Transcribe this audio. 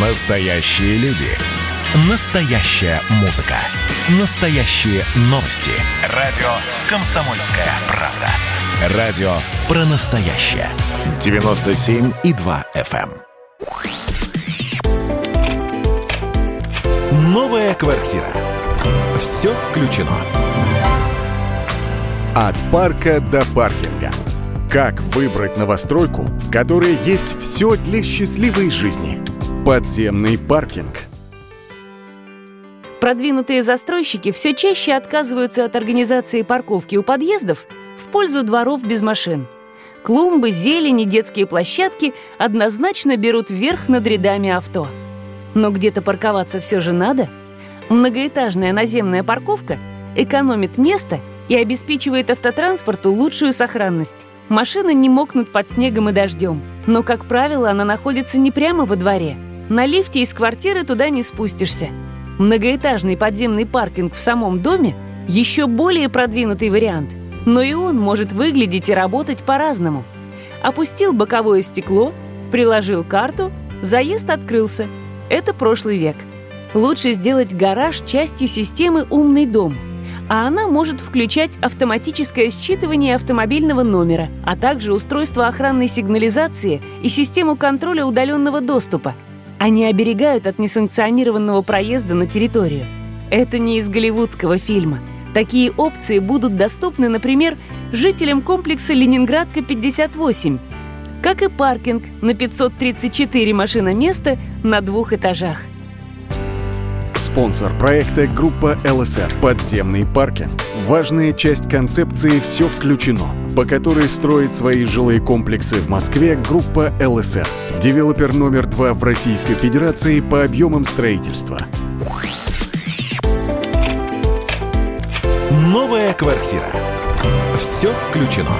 Настоящие люди. Настоящая музыка. Настоящие новости. Радио «Комсомольская правда». Радио про настоящее. 97,2 FM. эм. Новая квартира. Все включено. От парка до паркинга. Как выбрать новостройку, в которой есть все для счастливой жизни? Подземный паркинг. Продвинутые застройщики все чаще отказываются от организации парковки у подъездов в пользу дворов без машин. Клумбы, зелени, детские площадки однозначно берут верх над рядами авто. Но где-то парковаться все же надо. Многоэтажная наземная парковка экономит место и обеспечивает автотранспорту лучшую сохранность. Машины не мокнут под снегом и дождем, но, как правило, она находится не прямо во дворе. На лифте из квартиры туда не спустишься. Многоэтажный подземный паркинг в самом доме – еще более продвинутый вариант, но и он может выглядеть и работать по-разному. Опустил боковое стекло, приложил карту, заезд открылся. Это прошлый век. Лучше сделать гараж частью системы «Умный дом», а она может включать автоматическое считывание автомобильного номера, а также устройство охранной сигнализации и систему контроля удаленного доступа – они оберегают от несанкционированного проезда на территорию. Это не из голливудского фильма. Такие опции будут доступны, например, жителям комплекса «Ленинградка-58», как и паркинг на 534 машиноместа на двух этажах. Спонсор проекта – группа ЛСР «Подземный паркинг». Важная часть концепции «Все включено», по которой строит свои жилые комплексы в Москве группа ЛСР. Девелопер номер два в Российской Федерации по объемам строительства. Новая квартира. Все включено.